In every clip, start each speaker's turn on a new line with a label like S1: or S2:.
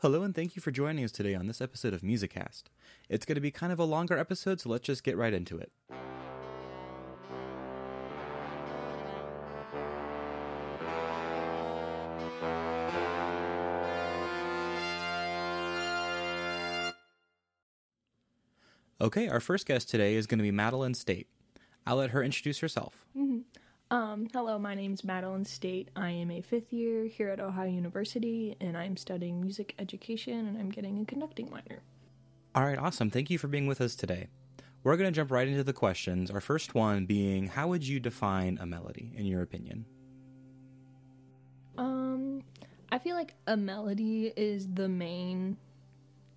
S1: Hello, and thank you for joining us today on this episode of Musicast. It's going to be kind of a longer episode, so let's just get right into it. Okay, our first guest today is going to be Madeline State. I'll let her introduce herself. Mm-hmm.
S2: Um, hello, my name is Madeline State. I am a fifth year here at Ohio University, and I'm studying music education, and I'm getting a conducting minor.
S1: All right, awesome. Thank you for being with us today. We're going to jump right into the questions. Our first one being How would you define a melody, in your opinion?
S2: Um, I feel like a melody is the main,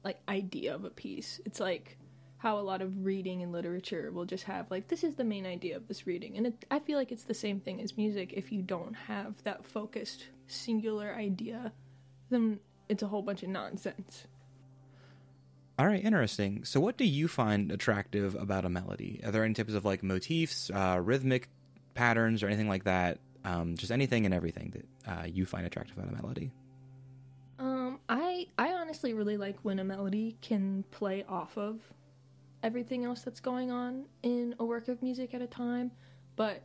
S2: like, idea of a piece. It's like how a lot of reading and literature will just have, like, this is the main idea of this reading. And it, I feel like it's the same thing as music. If you don't have that focused, singular idea, then it's a whole bunch of nonsense.
S1: All right, interesting. So, what do you find attractive about a melody? Are there any types of like motifs, uh, rhythmic patterns, or anything like that? Um, just anything and everything that uh, you find attractive about a melody?
S2: Um, I I honestly really like when a melody can play off of everything else that's going on in a work of music at a time, but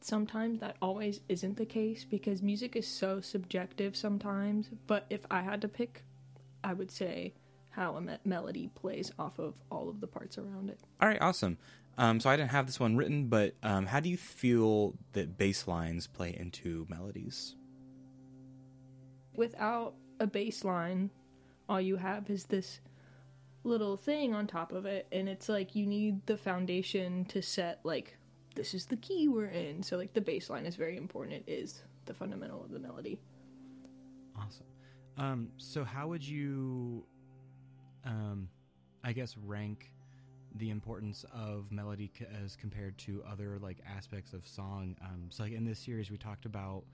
S2: sometimes that always isn't the case because music is so subjective sometimes. But if I had to pick, I would say how a me- melody plays off of all of the parts around it.
S1: All right, awesome. Um, so, I didn't have this one written, but um, how do you feel that bass lines play into melodies?
S2: Without a bass line, all you have is this little thing on top of it and it's like you need the foundation to set like this is the key we're in so like the bass line is very important it is the fundamental of the melody
S3: Awesome. Um, so, how would you, um, I guess, rank the importance of melody c- as compared to other like aspects of song? Um, so, like in this series, we talked about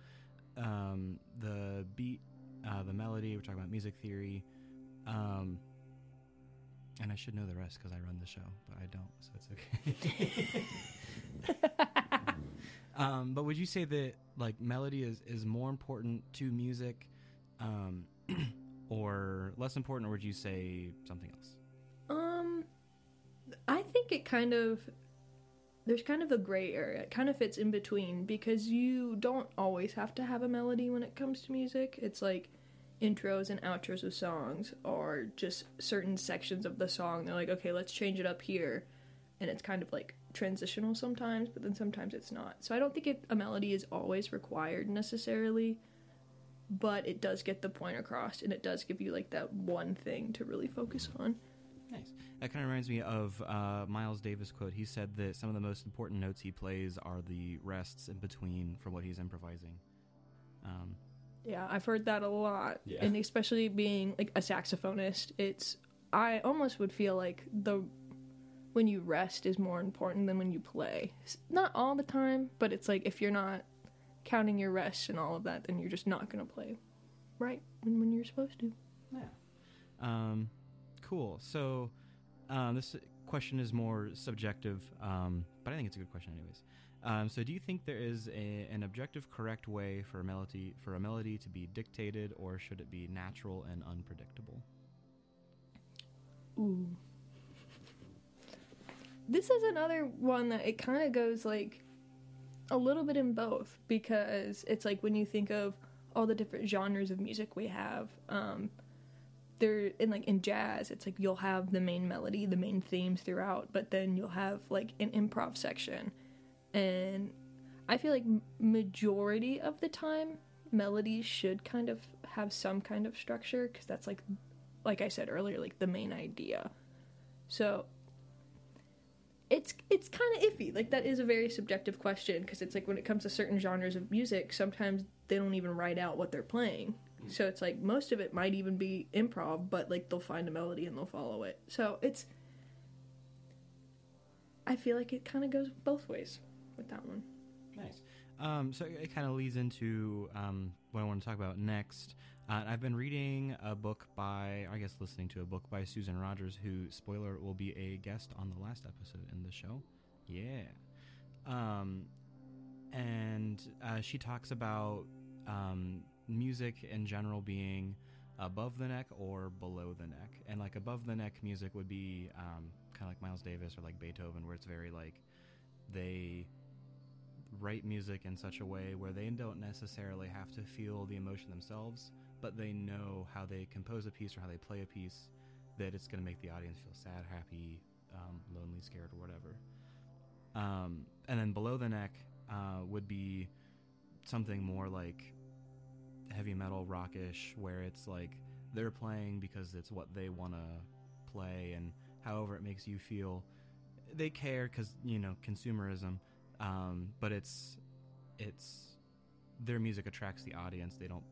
S3: um, the beat, uh, the melody. We're talking about music theory, um, and I should know the rest because I run the show, but I don't, so it's okay. um, but would you say that like melody is is more important to music? um, or less important, or would you say something else?
S2: um i think it kind of there's kind of a gray area it kind of fits in between because you don't always have to have a melody when it comes to music it's like intros and outros of songs or just certain sections of the song they're like okay let's change it up here and it's kind of like transitional sometimes but then sometimes it's not so i don't think it, a melody is always required necessarily but it does get the point across and it does give you like that one thing to really focus on
S3: Nice. That kind of reminds me of uh, Miles Davis quote. He said that some of the most important notes he plays are the rests in between from what he's improvising. Um,
S2: Yeah, I've heard that a lot.
S3: Yeah.
S2: And especially being like a saxophonist, it's I almost would feel like the when you rest is more important than when you play. Not all the time, but it's like if you're not counting your rests and all of that, then you're just not going to play right when, when you're supposed to. Yeah.
S3: Um, cool. So, um, this question is more subjective, um, but I think it's a good question, anyways. Um, so, do you think there is a, an objective, correct way for a melody for a melody to be dictated, or should it be natural and unpredictable?
S2: Ooh. This is another one that it kind of goes like a little bit in both because it's like when you think of all the different genres of music we have, um, there in like in jazz, it's like you'll have the main melody, the main themes throughout, but then you'll have like an improv section, and I feel like majority of the time melodies should kind of have some kind of structure because that's like like I said earlier, like the main idea. So it's it's kind of iffy. Like that is a very subjective question because it's like when it comes to certain genres of music, sometimes they don't even write out what they're playing. Mm. So it's like most of it might even be improv, but like they'll find a melody and they'll follow it. So it's I feel like it kind of goes both ways with that one.
S3: Nice. Um, so it kind of leads into um, what I want to talk about next. Uh, I've been reading a book by, I guess, listening to a book by Susan Rogers, who, spoiler, will be a guest on the last episode in the show. Yeah. Um, and uh, she talks about um, music in general being above the neck or below the neck. And like above the neck music would be um, kind of like Miles Davis or like Beethoven, where it's very like they write music in such a way where they don't necessarily have to feel the emotion themselves, but they know how they compose a piece or how they play a piece that it's going to make the audience feel sad, happy, um, lonely, scared, or whatever. Um, and then below the neck uh, would be something more like heavy metal rockish, where it's like they're playing because it's what they want to play, and however it makes you feel, they care because you know consumerism. Um, but it's it's their music attracts the audience. They don't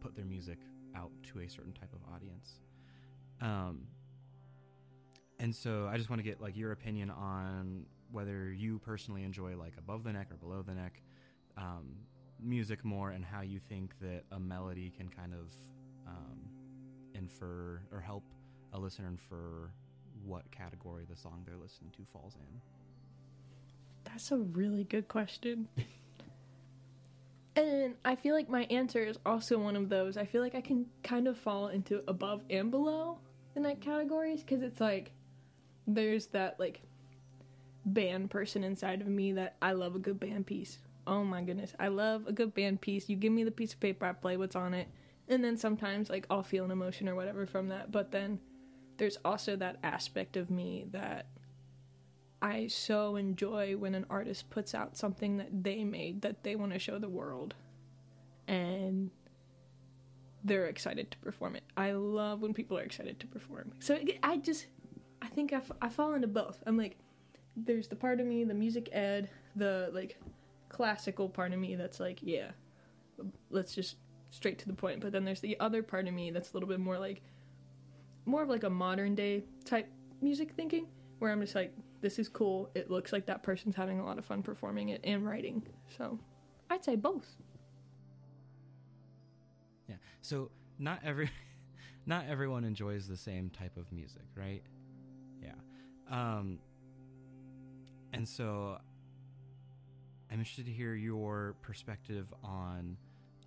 S3: put their music out to a certain type of audience. Um, and so I just want to get like your opinion on whether you personally enjoy like above the neck or below the neck um, music more, and how you think that a melody can kind of um, infer or help a listener infer what category the song they're listening to falls in.
S2: That's a really good question. and I feel like my answer is also one of those. I feel like I can kind of fall into above and below the neck categories because it's like there's that like band person inside of me that I love a good band piece. Oh my goodness, I love a good band piece. You give me the piece of paper, I play what's on it, and then sometimes like I'll feel an emotion or whatever from that. But then there's also that aspect of me that I so enjoy when an artist puts out something that they made that they want to show the world and they're excited to perform it. I love when people are excited to perform. So I just, I think I, f- I fall into both. I'm like, there's the part of me, the music ed, the like classical part of me that's like, yeah, let's just straight to the point. But then there's the other part of me that's a little bit more like, more of like a modern day type music thinking, where I'm just like, this is cool. It looks like that person's having a lot of fun performing it and writing. So I'd say both.
S3: Yeah. So not every not everyone enjoys the same type of music, right? Yeah. Um and so I'm interested to hear your perspective on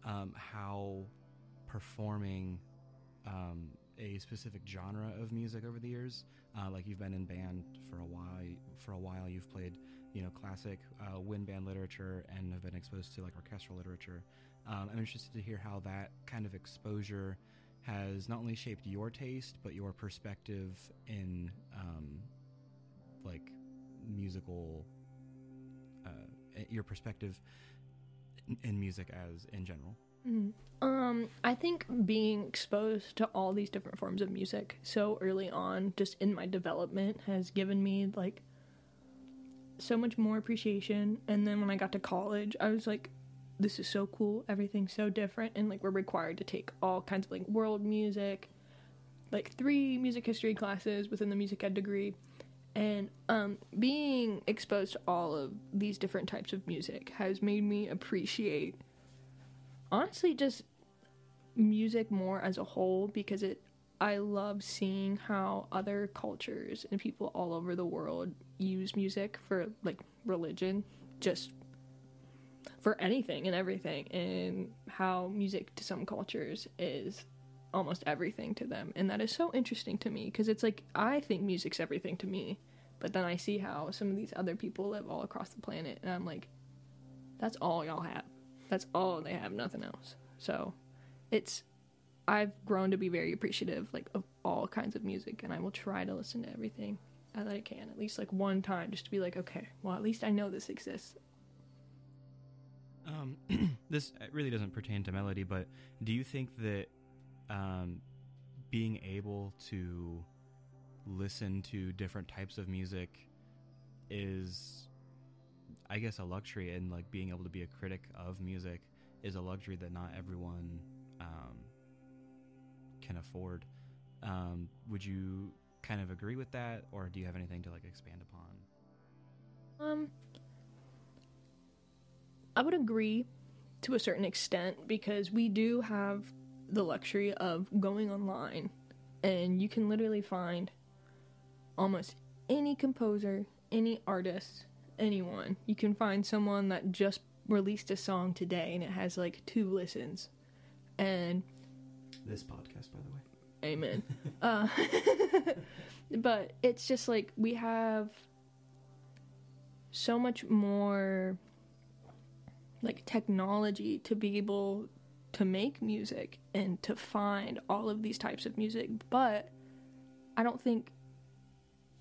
S3: um, how performing um, a specific genre of music over the years. Uh, like you've been in band for a while. For a while, you've played, you know, classic uh, wind band literature and have been exposed to like orchestral literature. Um, I'm interested to hear how that kind of exposure has not only shaped your taste but your perspective in um, like musical, uh, your perspective in, in music as in general.
S2: Mm. Um, I think being exposed to all these different forms of music so early on, just in my development, has given me like so much more appreciation. And then when I got to college, I was like, this is so cool. Everything's so different. And like, we're required to take all kinds of like world music, like three music history classes within the music ed degree. And um, being exposed to all of these different types of music has made me appreciate honestly just music more as a whole because it I love seeing how other cultures and people all over the world use music for like religion, just for anything and everything, and how music to some cultures is almost everything to them. And that is so interesting to me because it's like I think music's everything to me, but then I see how some of these other people live all across the planet, and I'm like, that's all y'all have. That's all they have, nothing else. So it's I've grown to be very appreciative like of all kinds of music and I will try to listen to everything that I can, at least like one time, just to be like, okay, well at least I know this exists.
S3: Um, this really doesn't pertain to melody, but do you think that um, being able to listen to different types of music is I guess a luxury and like being able to be a critic of music is a luxury that not everyone um, can afford. Um, would you kind of agree with that, or do you have anything to like expand upon?
S2: Um, I would agree to a certain extent because we do have the luxury of going online and you can literally find almost any composer, any artist, anyone. You can find someone that just released a song today and it has like two listens. And
S3: this podcast, by the way.
S2: Amen. uh, but it's just like we have so much more like technology to be able to make music and to find all of these types of music but i don't think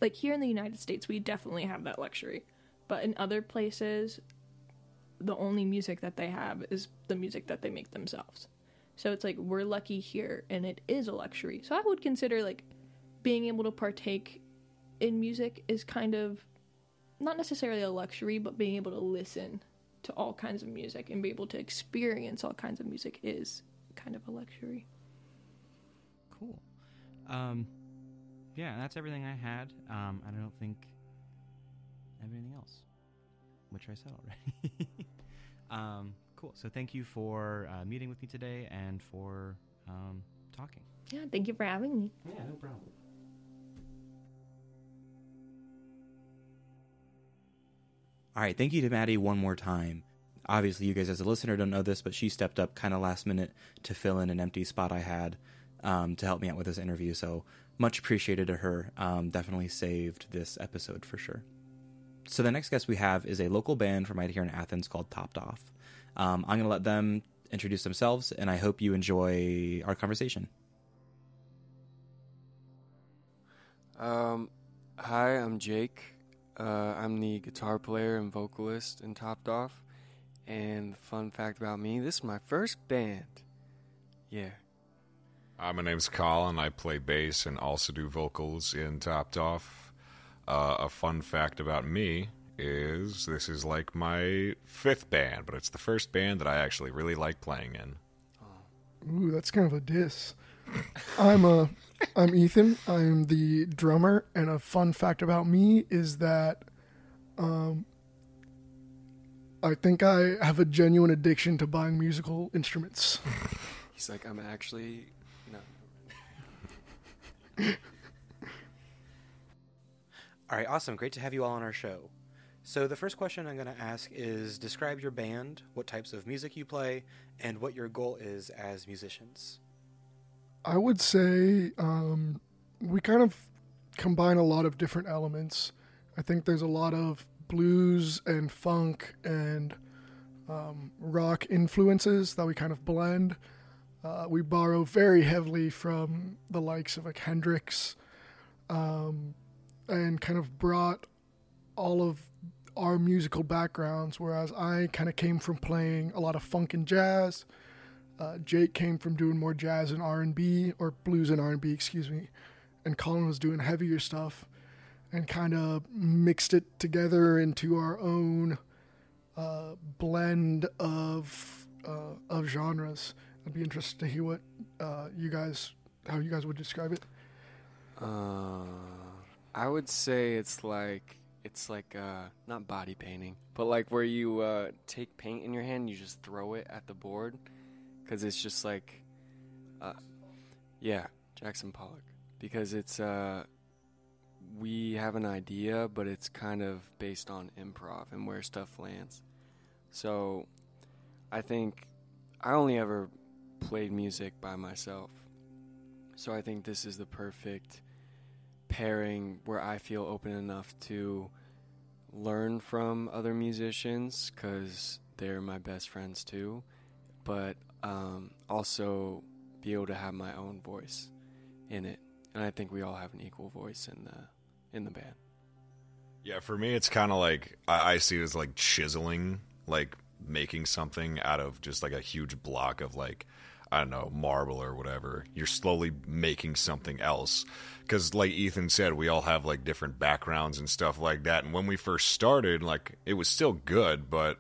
S2: like here in the united states we definitely have that luxury but in other places the only music that they have is the music that they make themselves so it's like we're lucky here and it is a luxury so i would consider like being able to partake in music is kind of not necessarily a luxury but being able to listen to all kinds of music and be able to experience all kinds of music is kind of a luxury.
S3: Cool. Um, yeah, that's everything I had. Um, I don't think have anything else, which I said already. um, cool. So thank you for uh, meeting with me today and for um, talking.
S2: Yeah, thank you for having me.
S3: Yeah, no problem.
S1: All right, thank you to Maddie one more time. Obviously, you guys as a listener don't know this, but she stepped up kind of last minute to fill in an empty spot I had um, to help me out with this interview. So much appreciated to her. Um, definitely saved this episode for sure. So the next guest we have is a local band from right here in Athens called Top'd Off. Um, I'm going to let them introduce themselves, and I hope you enjoy our conversation.
S4: Um, hi, I'm Jake. Uh, I'm the guitar player and vocalist in Top'd Off. And fun fact about me, this is my first band. Yeah.
S5: Uh, my name's Colin. I play bass and also do vocals in Top'd Off. Uh, a fun fact about me is this is like my fifth band, but it's the first band that I actually really like playing in.
S6: Ooh, that's kind of a diss. I'm a, I'm Ethan. I'm the drummer, and a fun fact about me is that, um, I think I have a genuine addiction to buying musical instruments.
S4: He's like, I'm actually. No.
S1: All right, awesome. Great to have you all on our show. So, the first question I'm going to ask is describe your band, what types of music you play, and what your goal is as musicians.
S6: I would say um, we kind of combine a lot of different elements. I think there's a lot of blues and funk and um, rock influences that we kind of blend. Uh, we borrow very heavily from the likes of like Hendrix um, and kind of brought all of our musical backgrounds, whereas I kind of came from playing a lot of funk and jazz. Uh, Jake came from doing more jazz and R and B, or blues and R and B, excuse me, and Colin was doing heavier stuff, and kind of mixed it together into our own uh, blend of uh, of genres. I'd be interested to hear what uh, you guys, how you guys would describe it.
S4: Uh, I would say it's like it's like uh, not body painting, but like where you uh, take paint in your hand, you just throw it at the board, because it's just like, uh, yeah, Jackson Pollock, because it's uh, we have an idea, but it's kind of based on improv and where stuff lands. So, I think I only ever played music by myself, so I think this is the perfect pairing where I feel open enough to learn from other musicians because they're my best friends too, but um, also be able to have my own voice in it. And I think we all have an equal voice in the in the band.
S5: Yeah, for me, it's kind of like I, I see it as like chiseling, like making something out of just like a huge block of like I don't know marble or whatever. You're slowly making something else because, like Ethan said, we all have like different backgrounds and stuff like that. And when we first started, like it was still good, but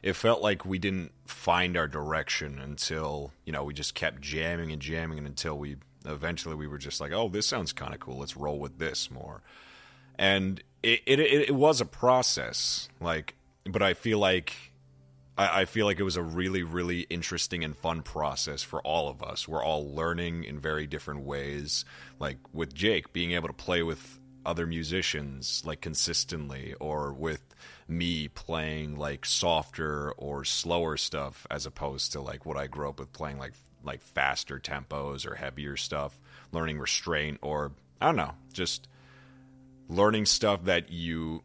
S5: it felt like we didn't find our direction until you know we just kept jamming and jamming and until we eventually we were just like, oh, this sounds kind of cool. Let's roll with this more. And it, it it was a process, like, but I feel like I, I feel like it was a really really interesting and fun process for all of us. We're all learning in very different ways. Like with Jake, being able to play with other musicians like consistently, or with me playing like softer or slower stuff as opposed to like what I grew up with playing like like faster tempos or heavier stuff, learning restraint, or I don't know, just learning stuff that you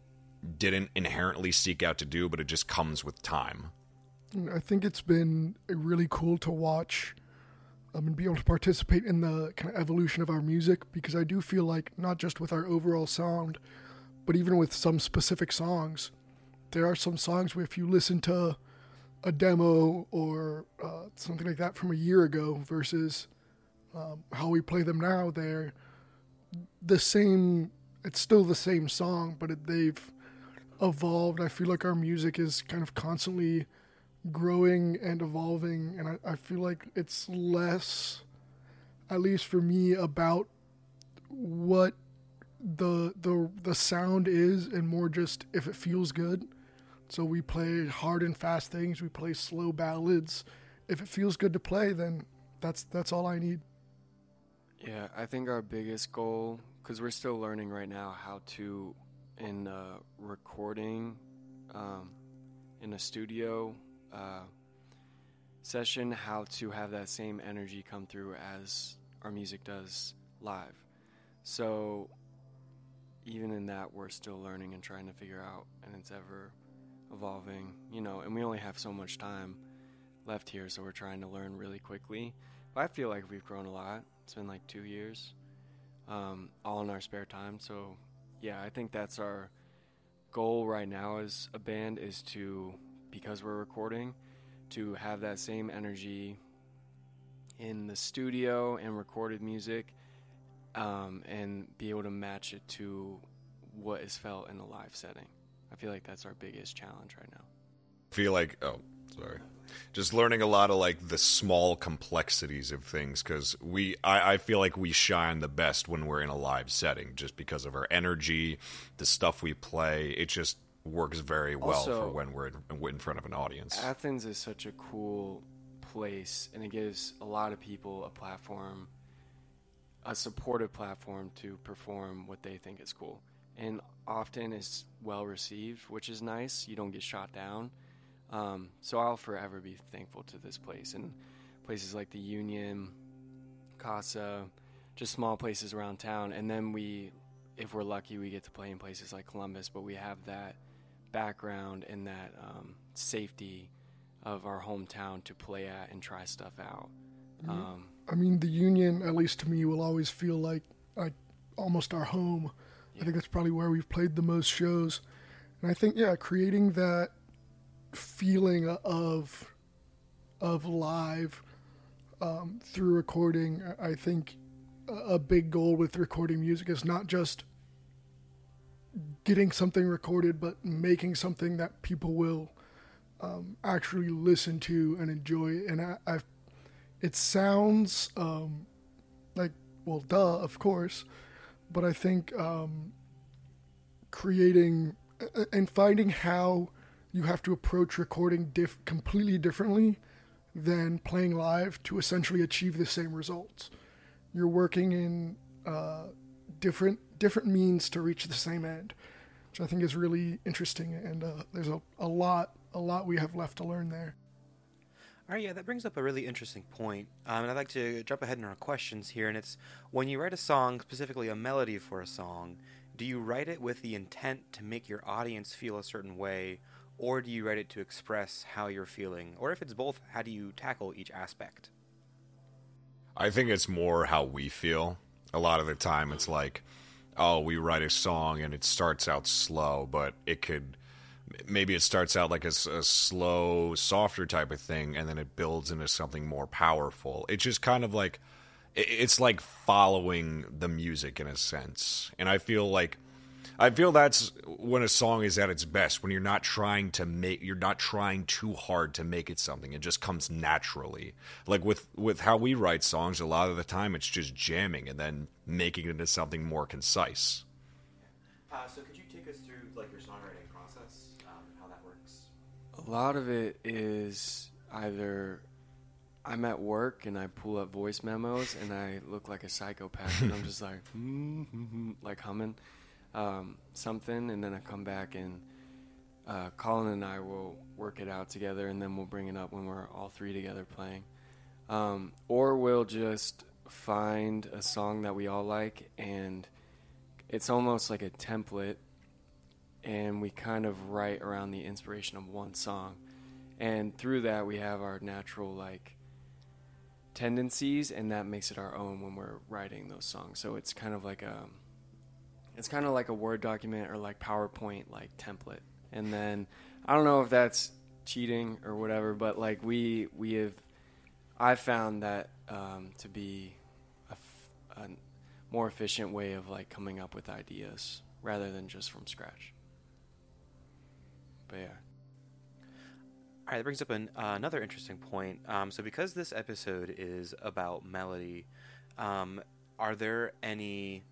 S5: didn't inherently seek out to do, but it just comes with time.
S6: I think it's been really cool to watch um, and be able to participate in the kind of evolution of our music because I do feel like not just with our overall sound, but even with some specific songs, there are some songs where if you listen to a demo or uh, something like that from a year ago versus um, how we play them now, they're the same. It's still the same song, but it, they've evolved. I feel like our music is kind of constantly growing and evolving, and I, I feel like it's less, at least for me, about what the the the sound is, and more just if it feels good. So we play hard and fast things. We play slow ballads. If it feels good to play, then that's that's all I need.
S4: Yeah, I think our biggest goal, because we're still learning right now how to, in uh, recording, um, in a studio uh, session, how to have that same energy come through as our music does live. So, even in that, we're still learning and trying to figure out, and it's ever evolving, you know, and we only have so much time left here, so we're trying to learn really quickly. But I feel like we've grown a lot. It's been like two years, um, all in our spare time. So, yeah, I think that's our goal right now as a band is to, because we're recording, to have that same energy in the studio and recorded music um, and be able to match it to what is felt in a live setting. I feel like that's our biggest challenge right now.
S5: I feel like oh sorry just learning a lot of like the small complexities of things because we I, I feel like we shine the best when we're in a live setting just because of our energy the stuff we play it just works very well
S4: Also-
S5: for when we're in, in front of an audience
S4: Athens is such a cool place, and it gives a lot of people a platform, a supportive platform to perform what they think is cool. And often it's well received, which is nice. You don't get shot down. Um, so I'll forever be thankful to this place and places like the Union, Casa, just small places around town. And then we, if we're lucky, we get to play in places like Columbus, but we have that background and that um, safety of our hometown to play at and try stuff out. Um,
S6: I mean, the Union, at least to me, will always feel like like almost our home. I think that's probably where we've played the most shows, and I think yeah, creating that feeling of of live um, through recording. I think a big goal with recording music is not just getting something recorded, but making something that people will um, actually listen to and enjoy. And I, I've it sounds um, like well duh of course but i think um, creating and finding how you have to approach recording diff- completely differently than playing live to essentially achieve the same results you're working in uh, different different means to reach the same end which i think is really interesting and uh, there's a, a lot a lot we have left to learn there
S1: All right, yeah, that brings up a really interesting point. Um, and I'd like to jump ahead in our questions here. And it's when you write a song, specifically a melody for a song, do you write it with the intent to make your audience feel a certain way, or do you write it to express how you're feeling? Or if it's both, how do you tackle each aspect?
S5: I think it's more how we feel. A lot of the time, it's like, oh, we write a song and it starts out slow, but it could maybe it starts out like a slow, softer type of thing, and then it builds into something more powerful. It's just kind of like it's like following the music in a sense, and I feel like. I feel that's when a song is at its best when you're not trying to make you're not trying too hard to make it something. It just comes naturally. Like with with how we write songs a lot of the time it's just jamming and then making it into something more concise.
S1: Uh, so could you take us through like your songwriting process, um, how that works?
S4: A lot of it is either I'm at work and I pull up voice memos and I look like a psychopath and I'm just like mm-hmm, like humming um, something and then I come back and uh, Colin and I will work it out together and then we'll bring it up when we're all three together playing. um, or we'll just find a song that we all like, and it's almost like a template, and we kind of write around the inspiration of one song, and through that we have our natural like tendencies, and that makes it our own when we're writing those songs. So it's kind of like a it's kind of like a Word document or like PowerPoint like template. And then I don't know if that's cheating or whatever, but like we we have I found that um, to be a, f- a more efficient way of like coming up with ideas rather than just from scratch. But yeah.
S1: All right, that brings up an, uh, another interesting point. Um, so, because this episode is about melody, um, are there any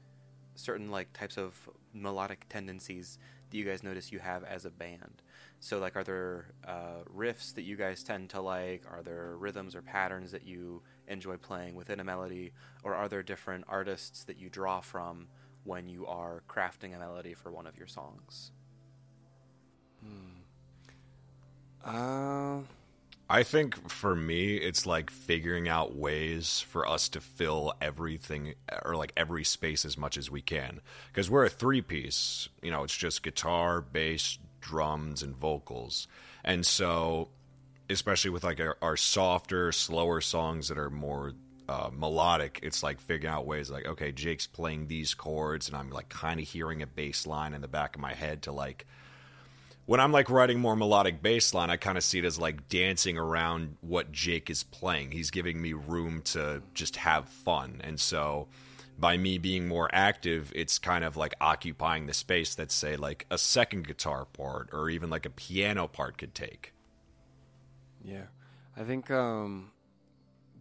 S1: certain like types of melodic tendencies that you guys notice you have as a band? So, like, are there uh, riffs that you guys tend to like? Are there rhythms or patterns that you enjoy playing within a melody? Or are there different artists that you draw from when you are crafting a melody for one of your songs? Hmm.
S4: Uh,
S5: I think for me, it's like figuring out ways for us to fill everything or like every space as much as we can. Because we're a three piece, you know, it's just guitar, bass, drums, and vocals. And so, especially with like our, our softer, slower songs that are more uh, melodic, it's like figuring out ways like, okay, Jake's playing these chords, and I'm like kind of hearing a bass line in the back of my head to like when I'm like writing more melodic bass line, I kind of see it as like dancing around what Jake is playing. He's giving me room to just have fun. And so by me being more active, it's kind of like occupying the space that say like a second guitar part or even like a piano part could take.
S4: Yeah. I think um,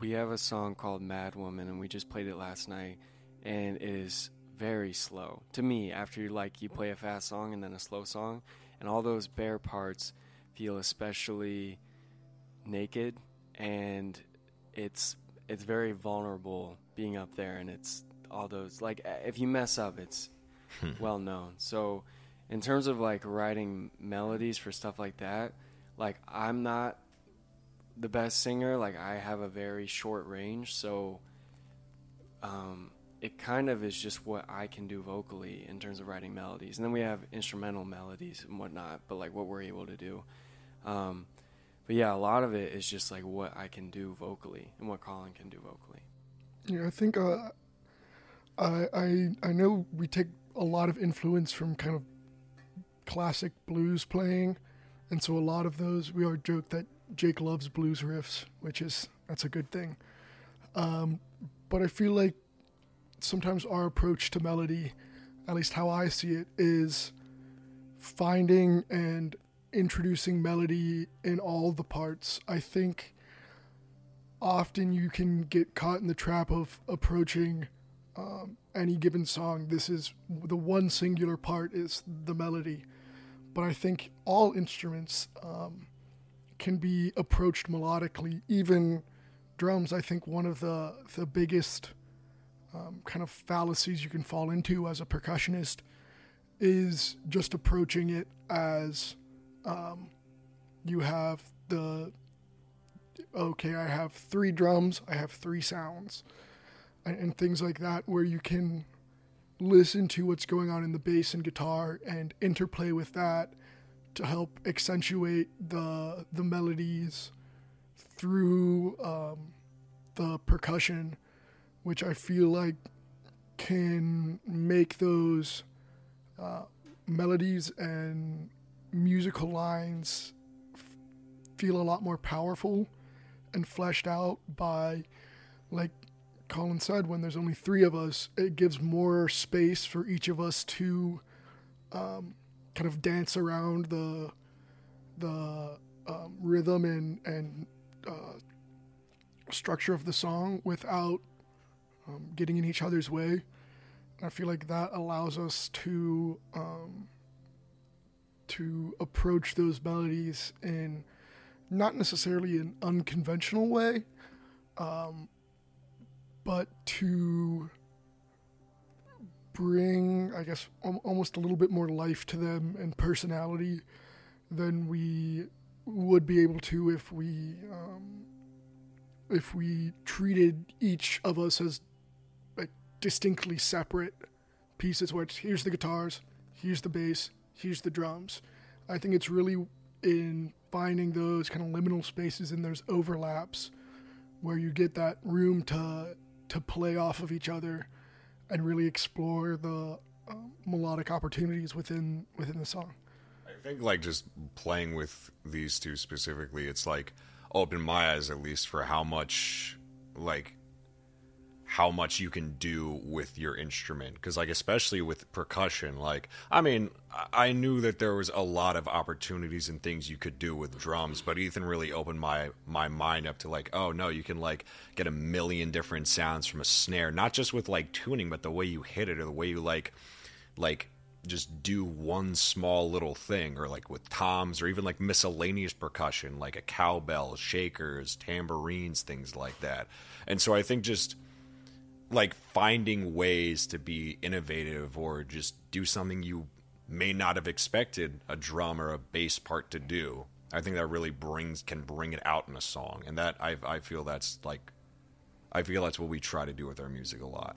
S4: we have a song called Mad Woman, and we just played it last night, and it is very slow. To me, after you like you play a fast song and then a slow song, and all those bare parts feel especially naked, and it's it's very vulnerable being up there, and it's all those like if you mess up, it's well known. So, in terms of like writing melodies for stuff like that, like I'm not the best singer. Like I have a very short range, so um, it kind of is just what I can do vocally in terms of writing melodies. And then we have instrumental melodies and whatnot, but like what we're able to do. Um, but yeah, a lot of it is just like what I can do vocally and what Colin can do vocally.
S6: Yeah, I think uh, I, I I know we take a lot of influence from kind of classic blues playing, and so a lot of those we always joke that Jake loves blues riffs, which is that's a good thing. Um, but I feel like sometimes our approach to melody, at least how I see it, is finding and introducing melody in all the parts. I think often you can get caught in the trap of approaching um, any given song. This is the one singular part is the melody, but I think all instruments um, can be approached melodically. Even drums, I think one of the the biggest um, kind of fallacies you can fall into as a percussionist is just approaching it as um, you have the okay, I have three drums, I have three sounds, and, and things like that, where you can listen to what's going on in the bass and guitar and interplay with that to help accentuate the the melodies through um, the percussion, which I feel like can make those uh, melodies and musical lines f- feel a lot more powerful and fleshed out by, like Colin said, when there's only three of us, it gives more space for each of us to um, kind of dance around the the um, rhythm and and uh, structure of the song without um, getting in each other's way. And I feel like that allows us to um, to approach those melodies in not necessarily an unconventional way, um, but to bring, I guess, al- almost a little bit more life to them and personality than we would be able to if we um, if we treated each of us as distinctly separate pieces where it's here's the guitars, here's the bass, here's the drums. I think it's really in finding those kind of liminal spaces and those overlaps where you get that room to to play off of each other and really explore the uh, melodic opportunities within within the song.
S5: I think like just playing with these two specifically, it's like opened my eyes at least for how much like how much you can do with your instrument. Because like especially with percussion like i mean I- knew that there was a lot of opportunities and things you could do with drums but ethan really opened my my mind up to like oh no you can like get a million different sounds from a snare not just with like tuning but the way you hit it or the way you like like just do one small little thing or like with toms or even like miscellaneous percussion like a cowbell shakers tambourines things like that. And so i think just like finding ways to be innovative or just do something you may not have expected a drum or a bass part to do. I think that really brings can bring it out in a song. And that i i feel that's like i feel that's what we try to do with our music a lot.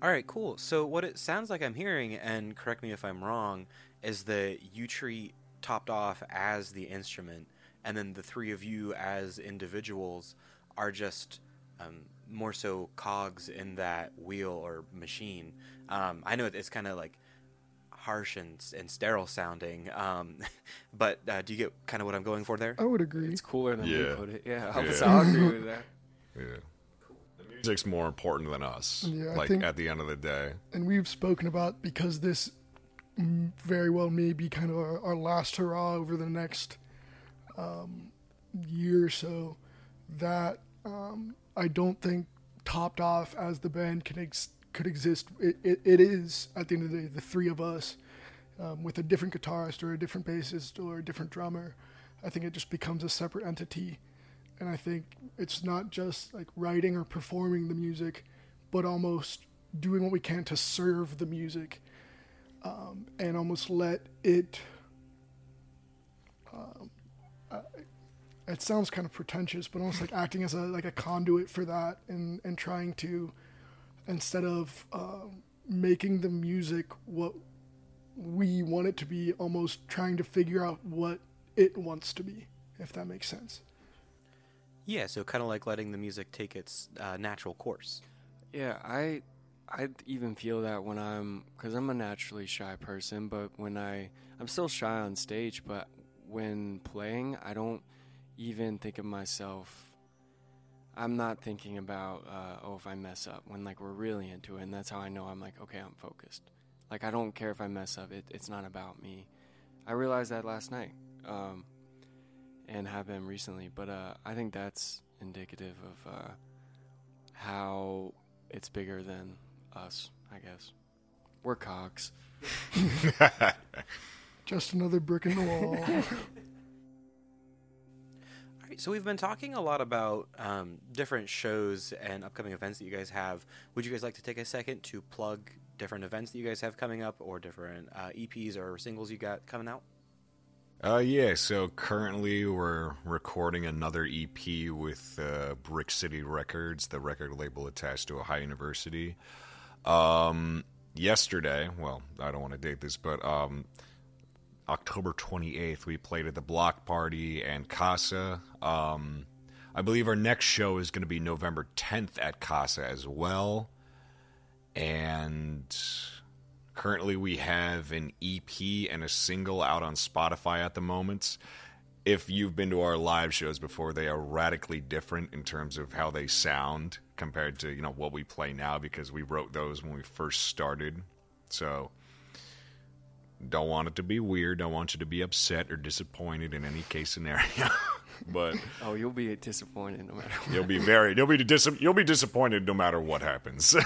S1: All right, cool. So what it sounds like I'm hearing, and correct me if I'm wrong, is that you treat Top'd Off as the instrument, and then the three of you as individuals are just um, more so cogs in that wheel or machine. Um, I know it's kind of like harsh and, and sterile sounding, um, but uh, do you get kind of what I'm going for there?
S6: I would agree.
S4: It's cooler than
S5: Yeah.
S4: we put it. Yeah, I
S5: Yeah.
S4: I'll agree with that.
S5: yeah the music's more important than us
S6: Yeah, I
S5: like
S6: think-
S5: at the end of the day
S6: and we've spoken about because this very well may be kind of our, our last hurrah over the next um, year or so that um, I don't think Top'd Off as the band can ex- could exist. It, it, it is at the end of the day the three of us um, with a different guitarist or a different bassist or a different drummer. I think it just becomes a separate entity, and I think it's not just like writing or performing the music, but almost doing what we can to serve the music um, and almost let it. Um, it sounds kind of pretentious, but almost like acting as a like a conduit for that, and and trying to, instead of um, making the music what we want it to be, almost trying to figure out what it wants to be, if that makes sense.
S1: Yeah, so kind of like letting the music take its uh, natural course.
S4: Yeah, I I even feel that when I'm cuz I'm a naturally shy person, but when I I'm still shy on stage, but when playing, I don't even think of myself I'm not thinking about uh, oh if I mess up when like we're really into it and that's how I know I'm like okay, I'm focused. Like I don't care if I mess up. It, it's not about me. I realized that last night. Um and have been recently, but uh, I think that's indicative of uh, how it's bigger than us, I guess. We're cocks.
S6: Just another brick in the wall.
S1: Right, so we've been talking a lot about um, different shows and upcoming events that you guys have. Would you guys like to take a second to plug different events that you guys have coming up, or different uh, EPs or singles you got coming out?
S5: Uh, yeah. So currently we're recording another EP with uh, Brick City Records, the record label attached to Ohio University. Um, yesterday, well, I don't want to date this, but um, October 28th, we played at the Block Party and Casa. Um, I believe our next show is going to be November 10th at Casa as well. And currently we have an EP and a single out on Spotify at the moment. If you've been to our live shows before, they are radically different in terms of how they sound compared to, you know, what we play now because we wrote those when we first started. So don't want it to be weird, don't want you to be upset or disappointed in any case scenario. but
S4: Oh, you'll be disappointed no matter what.
S5: You'll be very you'll be dis- you'll be disappointed no matter what happens.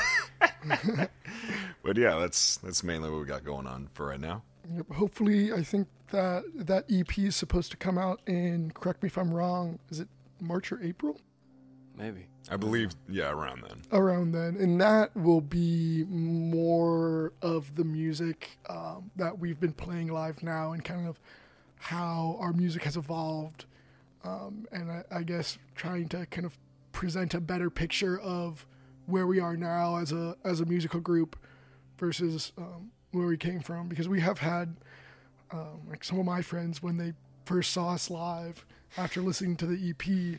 S5: but yeah, that's that's mainly what we got going on for right now.
S6: Yep, hopefully, I think that that EP is supposed to come out in. Correct me if I'm wrong. Is it March or April?
S4: Maybe.
S5: I believe yeah, around then.
S6: Around then, and that will be more of the music um, that we've been playing live now, and kind of how our music has evolved. Um, and I, I guess trying to kind of present a better picture of where we are now as a as a musical group versus um, where we came from. Because we have had um, like some of my friends when they first saw us live after listening to the EP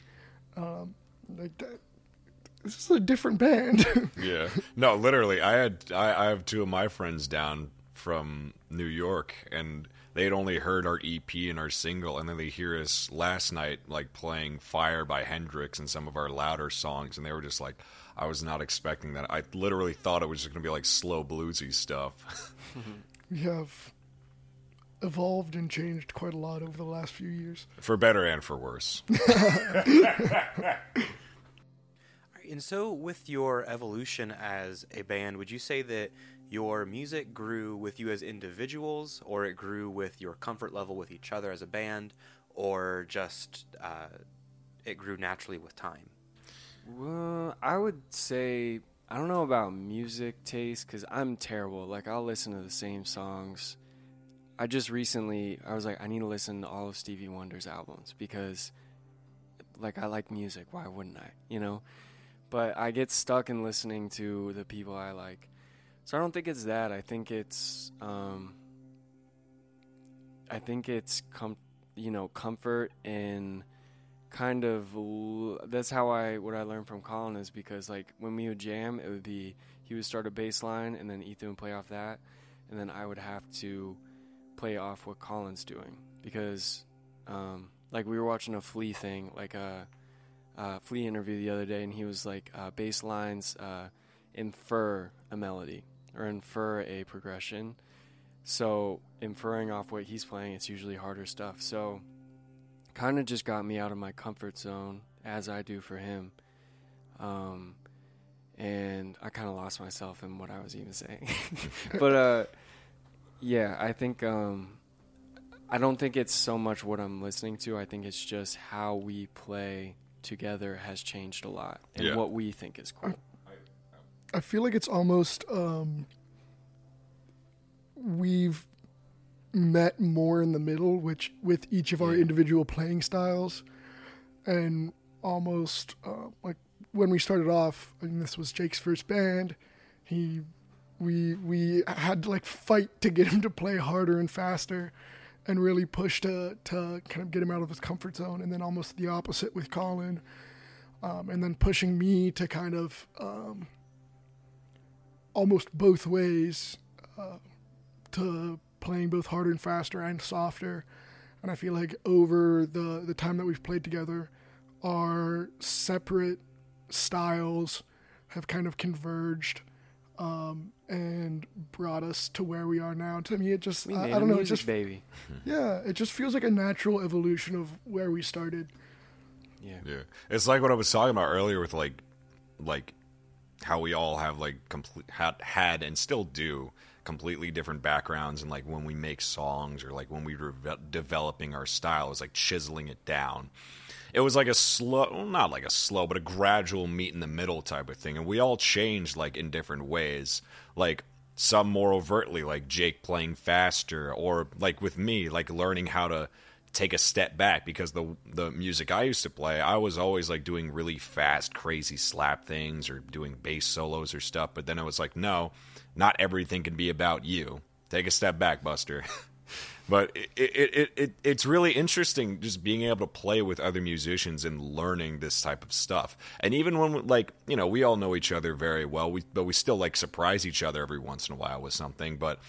S6: um, like that, this is a different band
S5: Yeah. No, literally, I had I, I have two of my friends down from New York, and they had only heard our EP and our single, and then they hear us last night like playing "Fire" by Hendrix and some of our louder songs, and they were just like, "I was not expecting that." I literally thought it was just going to be like slow bluesy stuff.
S6: we have evolved and changed quite a lot over the last few years
S5: for better and for worse.
S1: And so, with your evolution as a band, would you say that your music grew with you as individuals, or it grew with your comfort level with each other as a band, or just uh, it grew naturally with time?
S4: Well, I would say I don't know about music taste because I'm terrible. Like I'll listen to the same songs. I just recently I was like I need to listen to all of Stevie Wonder's albums because like I like music. Why wouldn't I? You know. But I get stuck in listening to the people I like. So I don't think it's that. I think it's um, I think it's com- you know comfort in kind of l- that's how I what I learned from Colin is because like when we would jam, it would be he would start a bass line and then Ethan would play off that, and then I would have to play off what Colin's doing because um, like we were watching a Flea thing like a, a Flea interview the other day and he was like uh, bass lines uh, infer a melody or infer a progression. So inferring off what he's playing, it's usually harder stuff. So kind of just got me out of my comfort zone as I do for him. Um, and I kind of lost myself in what I was even saying. but uh, yeah, I think um, I don't think it's so much what I'm listening to. I think it's just how we play together has changed a lot and
S5: Yeah.
S4: what we think is cool.
S6: I feel like it's almost um, we've met more in the middle, which with each of our
S4: Yeah.
S6: individual playing styles, and almost uh, like when we started off, and this was Jake's first band. He, we we had to like fight to get him to play harder and faster, and really push to to kind of get him out of his comfort zone. And then almost the opposite with Colin, um, and then pushing me to kind of. Um, almost both ways uh, to playing both harder and faster and softer. And I feel like over the, the time that we've played together, our separate styles have kind of converged um, and brought us to where we are now. To me, it just,
S4: We
S6: I,
S4: made
S6: I
S4: a
S6: don't know, it
S4: music
S6: just,
S4: baby.
S6: yeah, it just feels like a natural evolution of where we started.
S4: Yeah.
S5: Yeah, it's like what I was talking about earlier with like, like how we all have like complete had had and still do completely different backgrounds, and like when we make songs or like when we were ve- developing our style, it was like chiseling it down. It was like a slow, well, not like a slow, but a gradual meet in the middle type of thing, and we all changed like in different ways, like. Some more overtly, like Jake playing faster, or like with me, like learning how to take a step back because the the music I used to play, I was always like doing really fast, crazy slap things or doing bass solos or stuff. But then I was like, no, not everything can be about you. Take a step back, Buster. but it, it, it, it it's really interesting just being able to play with other musicians and learning this type of stuff. And even when we, like you know we all know each other very well, we but we still like surprise each other every once in a while with something. But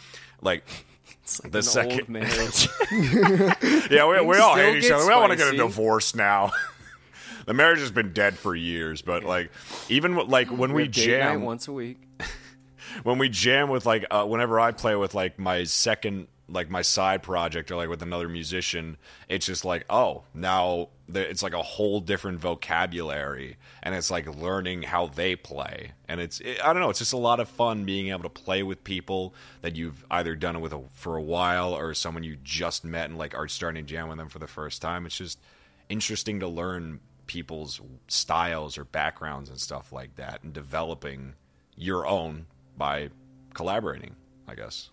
S5: like
S4: It's like
S5: The
S4: an
S5: second-
S4: old marriage.
S5: Yeah, we, we all hate each
S4: get
S5: other. We all want to get a divorce now. the marriage has been dead for years, but like even like when we
S4: have date night
S5: jam,
S4: once a week.
S5: when we jam with like uh, whenever I play with like my second like my side project or like with another musician, it's just like oh now it's like a whole different vocabulary and it's like learning how they play and it's it, I don't know it's just a lot of fun being able to play with people that you've either done it with a, for a while or someone you just met and like are starting to jam with them for the first time. It's just interesting to learn people's styles or backgrounds and stuff like that and developing your own by collaborating, I guess.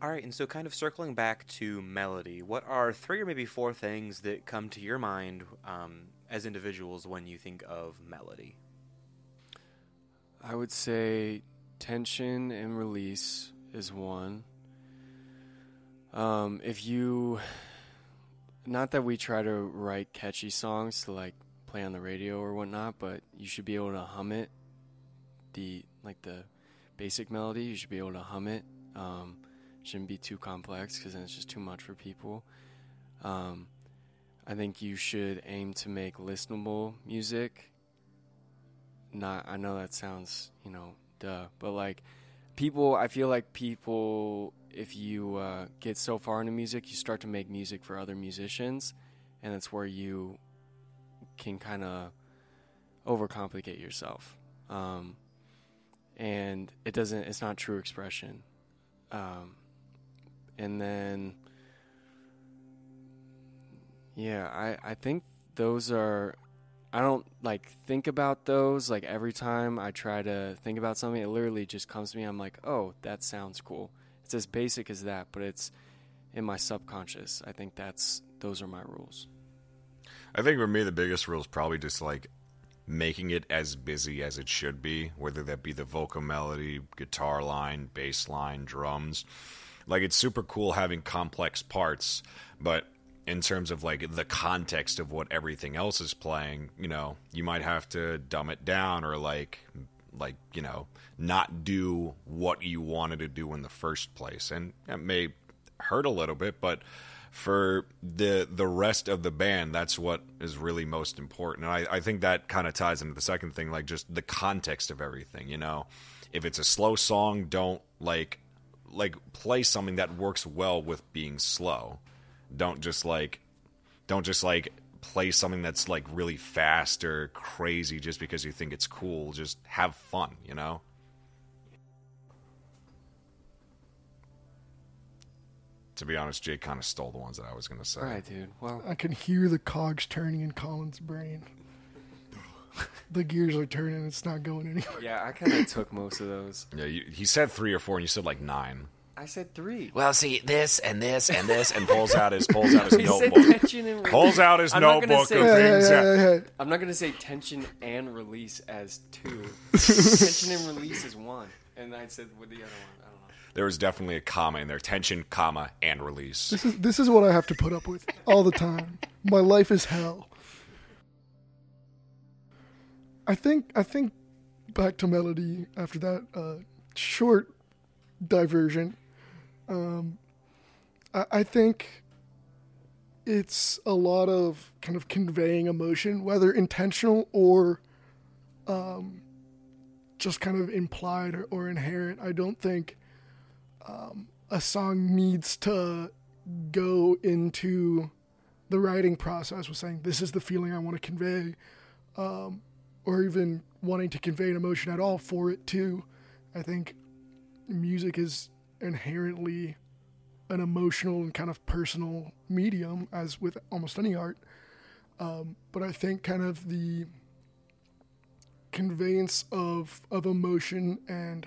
S1: All right, and so kind of circling back to melody, what are three or maybe four things that come to your mind um, as individuals when you think of melody?
S4: I would say tension and release is one. Um, if you, not that we try to write catchy songs to like play on the radio or whatnot, but you should be able to hum it. The like the basic melody, you should be able to hum it. Um, shouldn't be too complex because then it's just too much for people. Um, I think you should aim to make listenable music. Not, I know that sounds, you know, duh, but like people, I feel like people, if you uh, get so far into music, you start to make music for other musicians, and that's where you can kind of overcomplicate yourself. Um, and it doesn't, it's not true expression. Um, and then yeah i i think those are i don't like think about those like every time i try to think about something it literally just comes to me. I'm like oh that sounds cool. It's as basic as that but it's in my subconscious. I think that's those are my rules.
S5: I think for me, the biggest rule is probably just like making it as busy as it should be, whether that be the vocal melody, guitar line, bass line, drums. Like, it's super cool having complex parts, but in terms of like the context of what everything else is playing, you know, you might have to dumb it down or like, like, you know, not do what you wanted to do in the first place. And it may hurt a little bit, but for the the rest of the band that's what is really most important and i, I think that kind of ties into the second thing like just the context of everything you know if it's a slow song don't like like play something that works well with being slow. Don't just like don't just like play something that's like really fast or crazy just because you think it's cool. Just have fun you know? To be honest jake kind of stole the ones that i was going to say.
S4: All right dude. Well
S6: I can hear the cogs turning in Colin's brain. The gears are turning. It's not going anywhere.
S4: yeah i kind of took most of those
S5: yeah you, he said three or four and you said like nine
S4: i said three
S5: well see this and this and this and pulls out his pulls out his
S4: He said
S5: notebook
S4: tension and release.
S5: pulls out his
S4: I'm not gonna
S5: notebook
S4: say-
S5: of
S6: Hey, hey,
S5: things
S6: hey,
S5: that-
S6: hey, hey.
S4: I'm not gonna say tension and release as two. tension and release is one, and I said with the other one. I don't know.
S5: there was definitely a comma in there tension comma and release
S6: This is this is what I have to put up with all the time. My life is hell. I think I think back to melody after that uh, short diversion. Um, I, I think it's a lot of kind of conveying emotion, whether intentional or um, just kind of implied or, or inherent. I don't think um, a song needs to go into the writing process with saying this is the feeling I want to convey, um, or even wanting to convey an emotion at all for it too. I think music is inherently an emotional and kind of personal medium, as with almost any art. Um, but I think kind of the conveyance of of emotion and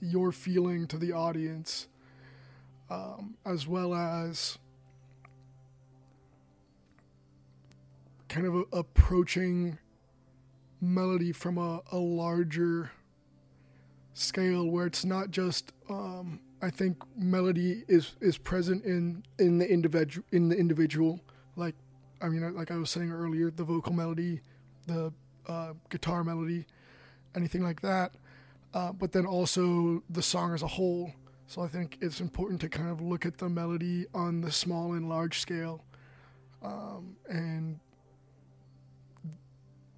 S6: your feeling to the audience, um, as well as kind of a, approaching melody from a, a larger scale where it's not just um, I think melody is is present in in the individual in the individual. Like I mean like I was saying earlier the vocal melody the uh, guitar melody anything like that. Uh, but then also the song as a whole. So I think it's important to kind of look at the melody on the small and large scale. Um, and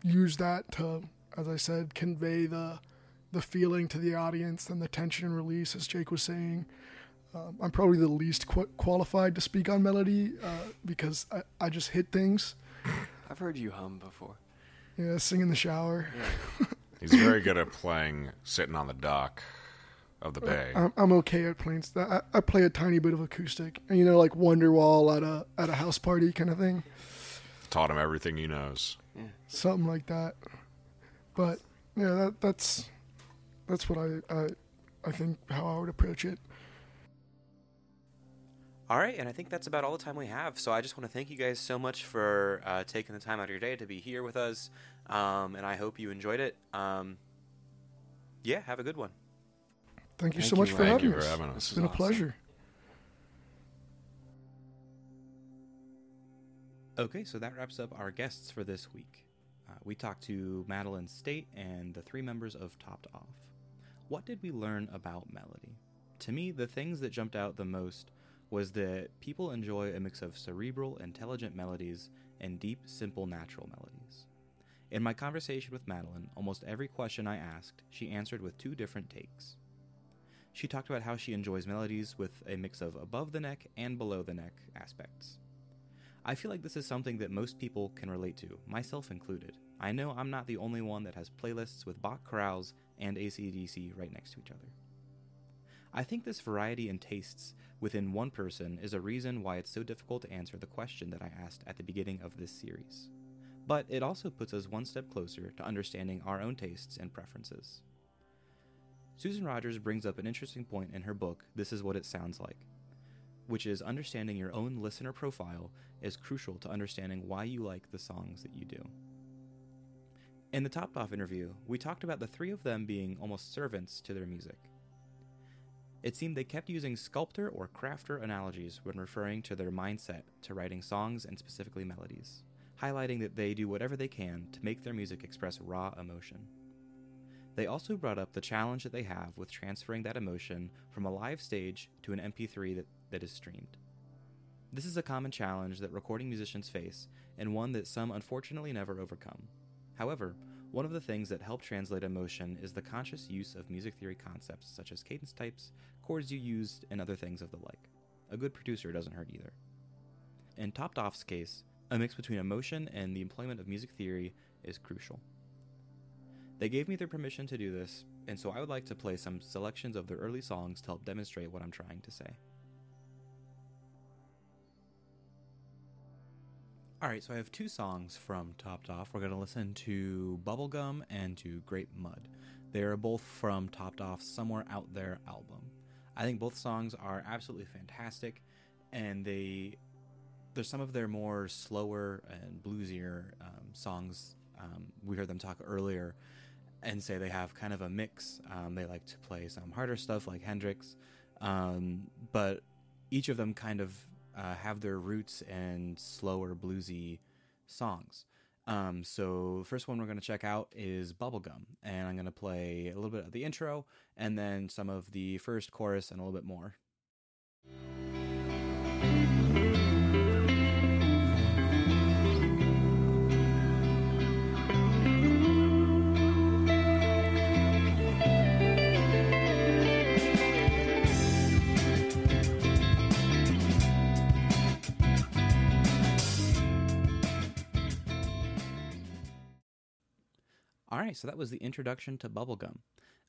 S6: use that to as I said convey the the feeling to the audience and the tension and release, as Jake was saying. Um, I'm probably the least qu- qualified to speak on melody uh, because I, I just hit things.
S4: I've heard you hum before.
S6: Yeah, sing in the shower.
S5: he's very good at playing sitting on the dock of the bay
S6: I'm, I'm okay at playing. st- I, I play a tiny bit of acoustic, and you know, like Wonderwall at a at a house party kind of thing,
S5: taught him everything he knows
S6: something like that. But yeah, that that's that's what I I, I think how I would approach it.
S1: All right, and I think that's about all the time we have. So I just want to thank you guys so much for uh, taking the time out of your day to be here with us, um, and I hope you enjoyed it. Um, yeah, have a good one.
S6: Thank you
S4: Thank
S6: so much
S4: you,
S6: for having
S5: you
S6: us.
S5: for having us.
S6: It's
S4: This
S6: been a pleasure.
S1: Okay, so that wraps up our guests for this week. Uh, we talked to Madeline State and the three members of Top'd Off. What did we learn about melody? To me, the things that jumped out the most was that people enjoy a mix of cerebral, intelligent melodies and deep, simple, natural melodies. In my conversation with Madeline, almost every question I asked, she answered with two different takes. She talked about how she enjoys melodies with a mix of above the neck and below the neck aspects. I feel like this is something that most people can relate to, myself included. I know I'm not the only one that has playlists with Bach chorales and ACDC right next to each other. I think this variety in tastes within one person is a reason why it's so difficult to answer the question that I asked at the beginning of this series. But it also puts us one step closer to understanding our own tastes and preferences. Susan Rogers brings up an interesting point in her book, This Is What It Sounds Like, which is understanding your own listener profile is crucial to understanding why you like the songs that you do. In the Top'd Off interview, we talked about the three of them being almost servants to their music. It seemed they kept using sculptor or crafter analogies when referring to their mindset to writing songs and specifically melodies, highlighting that they do whatever they can to make their music express raw emotion. They also brought up the challenge that they have with transferring that emotion from a live stage to an MP3 that, that is streamed. This is a common challenge that recording musicians face, and one that some unfortunately never overcome. However, one of the things that help translate emotion is the conscious use of music theory concepts such as cadence types, chords you used, and other things of the like. A good producer doesn't hurt either. In Top'd Off's case, a mix between emotion and the employment of music theory is crucial. They gave me their permission to do this, and so I would like to play some selections of their early songs to help demonstrate what I'm trying to say. Alright, so I have two songs from Top'd Off. We're going to listen to Bubblegum and to Grape Mud. They are both from Top'd Off's Somewhere Out There album. I think both songs are absolutely fantastic, and they there's some of their more slower and bluesier um, songs. Um, we heard them talk earlier and say they have kind of a mix. Um, they like to play some harder stuff like Hendrix, um, but each of them kind of uh, have their roots in slower bluesy songs. Um, so the first one we're going to check out is Bubblegum, and I'm going to play a little bit of the intro and then some of the first chorus and a little bit more. Right, so that was the introduction to Bubblegum.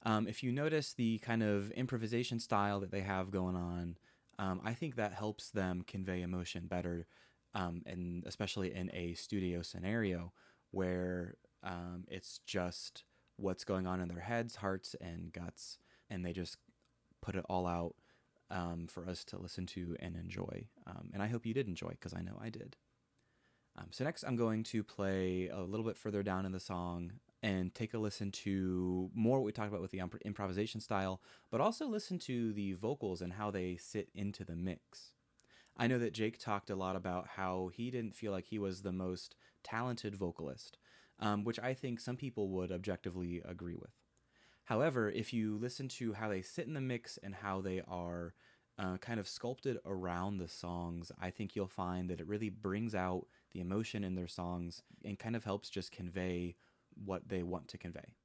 S1: Um, if you notice the kind of improvisation style that they have going on, um, I think that helps them convey emotion better, um, and especially in a studio scenario where um, it's just what's going on in their heads, hearts, and guts, and they just put it all out um, for us to listen to and enjoy. Um, and I hope you did enjoy because I know I did. So next, I'm going to play a little bit further down in the song and take a listen to more what we talked about with the improvisation style, but also listen to the vocals and how they sit into the mix. I know that Jake talked a lot about how he didn't feel like he was the most talented vocalist, um, which I think some people would objectively agree with. However, if you listen to how they sit in the mix and how they are uh, kind of sculpted around the songs, I think you'll find that it really brings out the emotion in their songs and kind of helps just convey what they want to convey.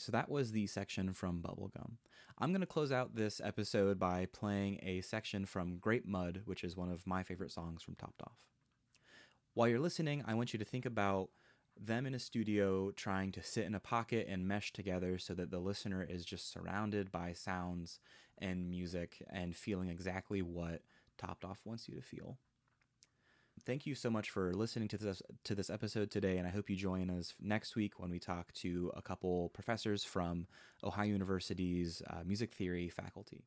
S1: So that was the section from Bubblegum. I'm going to close out this episode by playing a section from Grape Mud, which is one of my favorite songs from Top'd Off. While you're listening, I want you to think about them in a studio trying to sit in a pocket and mesh together so that the listener is just surrounded by sounds and music and feeling exactly what Top'd Off wants you to feel. Thank you so much for listening to this to this episode today, and I hope you join us next week when we talk to a couple professors from Ohio University's uh, music theory faculty.